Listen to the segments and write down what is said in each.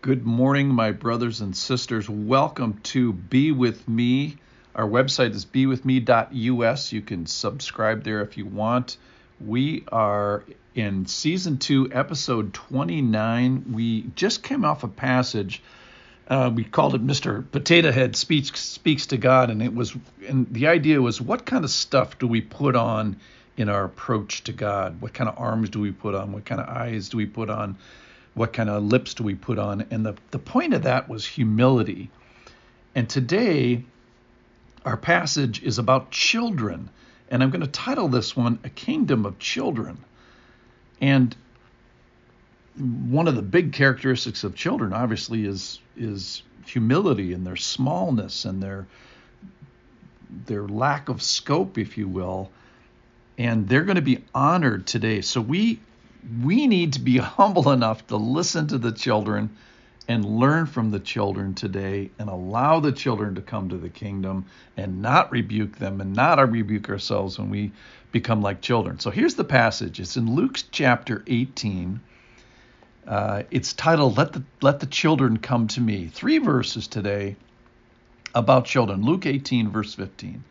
Good morning, my brothers and sisters. Welcome to Be With Me. Our website is bewithme.us. You can subscribe there if you want. We are in season two, episode 29. We just came off a passage. Uh, we called it Mr. Potato Head speaks speaks to God, and it was, and the idea was, what kind of stuff do we put on in our approach to God? What kind of arms do we put on? What kind of eyes do we put on? What kind of lips do we put on? And the, the point of that was humility. And today, our passage is about children. And I'm going to title this one A Kingdom of Children. And one of the big characteristics of children, obviously, is, is humility and their smallness and their, their lack of scope, if you will. And they're going to be honored today. So we we need to be humble enough to listen to the children and learn from the children today and allow the children to come to the kingdom and not rebuke them and not rebuke ourselves when we become like children. So here's the passage. It's in Luke chapter 18. Uh, it's titled "Let the Let the Children Come to Me." Three verses today about children. Luke 18 verse 15.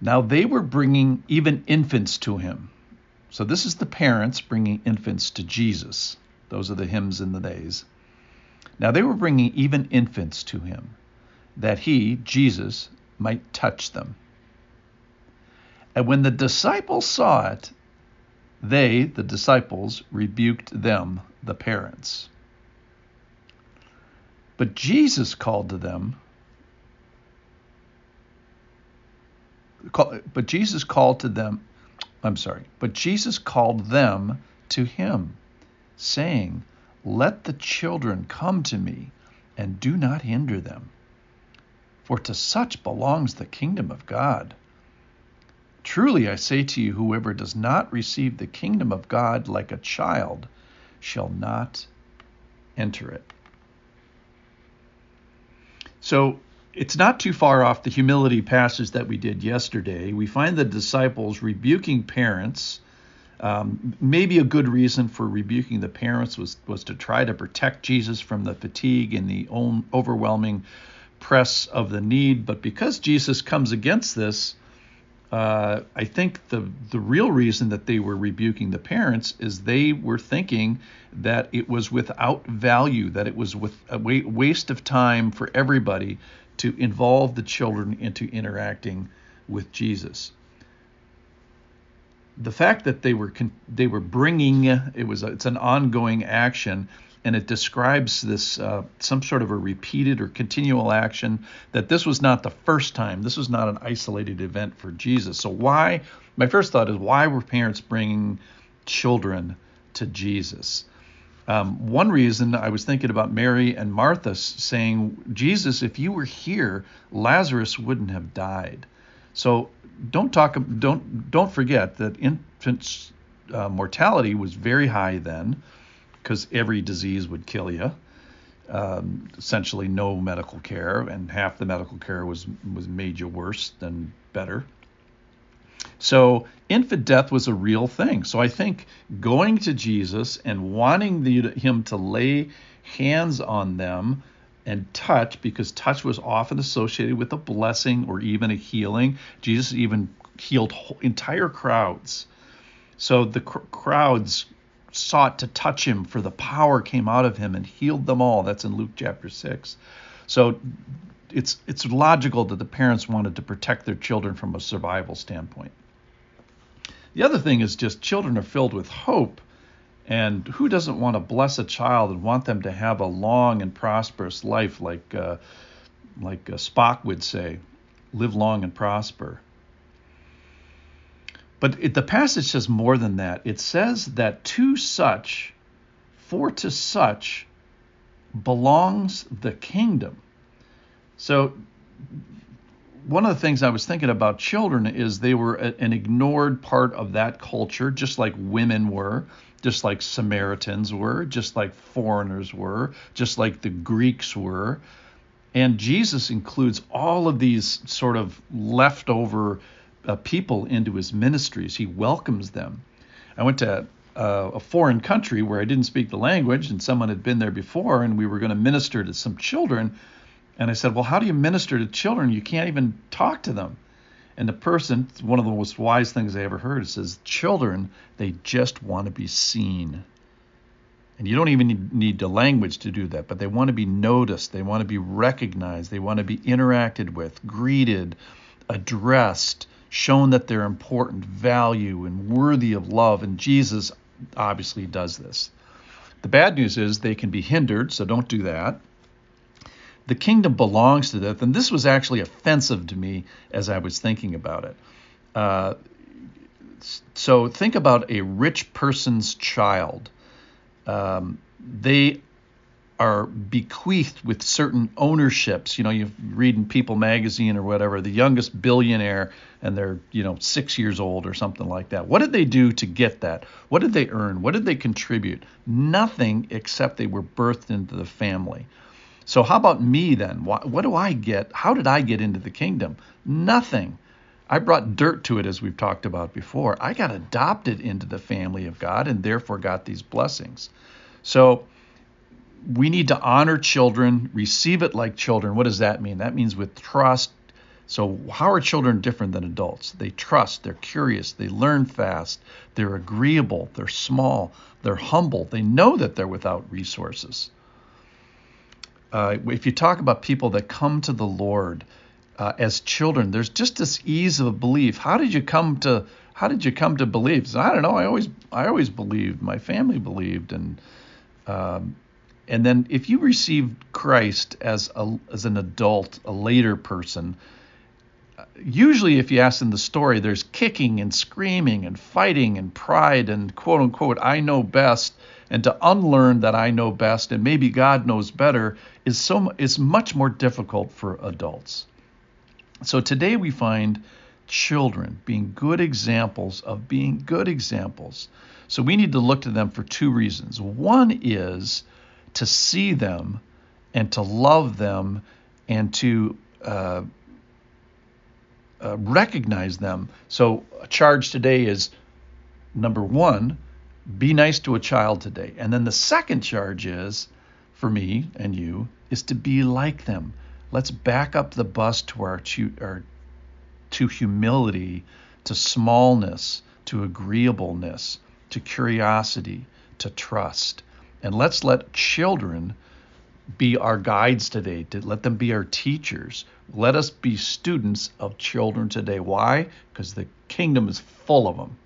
Now they were bringing even infants to him so this is the parents bringing infants to Jesus. Those are the hymns in the days. Now they were bringing even infants to him, that he, Jesus, might touch them. And when the disciples saw it, they, the disciples, rebuked them, the parents. But Jesus called to them, but Jesus called to them I'm sorry, but Jesus called them to him, saying, Let the children come to me, and do not hinder them, for to such belongs the kingdom of God. Truly I say to you, whoever does not receive the kingdom of God like a child shall not enter it. So it's not too far off the humility passage that we did yesterday. We find the disciples rebuking parents. Um, maybe a good reason for rebuking the parents was was to try to protect Jesus from the fatigue and the overwhelming press of the need. But because Jesus comes against this, uh, I think the the real reason that they were rebuking the parents is they were thinking that it was without value, that it was with a waste of time for everybody to involve the children into interacting with Jesus. The fact that they were they were bringing it was a, it's an ongoing action and it describes this uh, some sort of a repeated or continual action that this was not the first time. This was not an isolated event for jesus. So why my first thought is why were parents bringing children to jesus um, one reason I was thinking about Mary and Martha saying, Jesus, if you were here, Lazarus wouldn't have died. So don't talk, don't don't forget that infant uh, mortality was very high then, because every disease would kill you. Um, essentially, no medical care, and half the medical care was was made you worse than better. So infant death was a real thing. So I think going to Jesus and wanting the, him to lay hands on them and touch, because touch was often associated with a blessing or even a healing. Jesus even healed entire crowds. So the cr- crowds sought to touch him, for the power came out of him and healed them all. That's in Luke chapter 6. So it's it's logical that the parents wanted to protect their children from a survival standpoint. The other thing is just children are filled with hope. And who doesn't want to bless a child and want them to have a long and prosperous life, like uh, like uh, Spock would say, live long and prosper. But it, the passage says more than that. It says that to such, for to such, belongs the kingdom. So one of the things I was thinking about children is they were a, an ignored part of that culture, just like women were, just like Samaritans were, just like foreigners were, just like the Greeks were. And Jesus includes all of these sort of leftover uh, people into his ministries. He welcomes them. I went to uh, a foreign country where I didn't speak the language and someone had been there before and we were going to minister to some children. And I said, Well, how do you minister to children? You can't even talk to them. And the person, one of the most wise things I ever heard, says, Children, they just want to be seen. And you don't even need, need the language to do that, but they want to be noticed. They want to be recognized. They want to be interacted with, greeted, addressed, shown that they're important, value, and worthy of love. And Jesus obviously does this. The bad news is they can be hindered, so don't do that. The kingdom belongs to them, and this was actually offensive to me as I was thinking about it. Uh, so think about a rich person's child. Um, they are bequeathed with certain ownerships. You know, you read in People magazine or whatever, the youngest billionaire, and they're, you know, six years old or something like that. What did they do to get that? What did they earn? What did they contribute? Nothing except they were birthed into the family. So, how about me then? What, what do I get? How did I get into the kingdom? Nothing. I brought dirt to it, as we've talked about before. I got adopted into the family of God and therefore got these blessings. So, we need to honor children, receive it like children. What does that mean? That means with trust. So, how are children different than adults? They trust, they're curious, they learn fast, they're agreeable, they're small, they're humble, they know that they're without resources. Uh, if you talk about people that come to the Lord uh, as children, there's just this ease of belief. How did you come to How did you come to believe? So, I don't know. I always I always believed. My family believed, and um, and then if you received Christ as a as an adult, a later person, usually if you ask in the story, there's kicking and screaming and fighting and pride and quote unquote I know best. And to unlearn that I know best and maybe God knows better is so is much more difficult for adults. So today we find children being good examples of being good examples. So we need to look to them for two reasons. One is to see them and to love them and to uh, uh, recognize them. So, a charge today is number one, be nice to a child today. And then the second charge is, for me and you, is to be like them. Let's back up the bus to our, to, our to humility, to smallness, to agreeableness, to curiosity, to trust. And let's let children be our guides today, to let them be our teachers. Let us be students of children today. Why? Because the kingdom is full of them.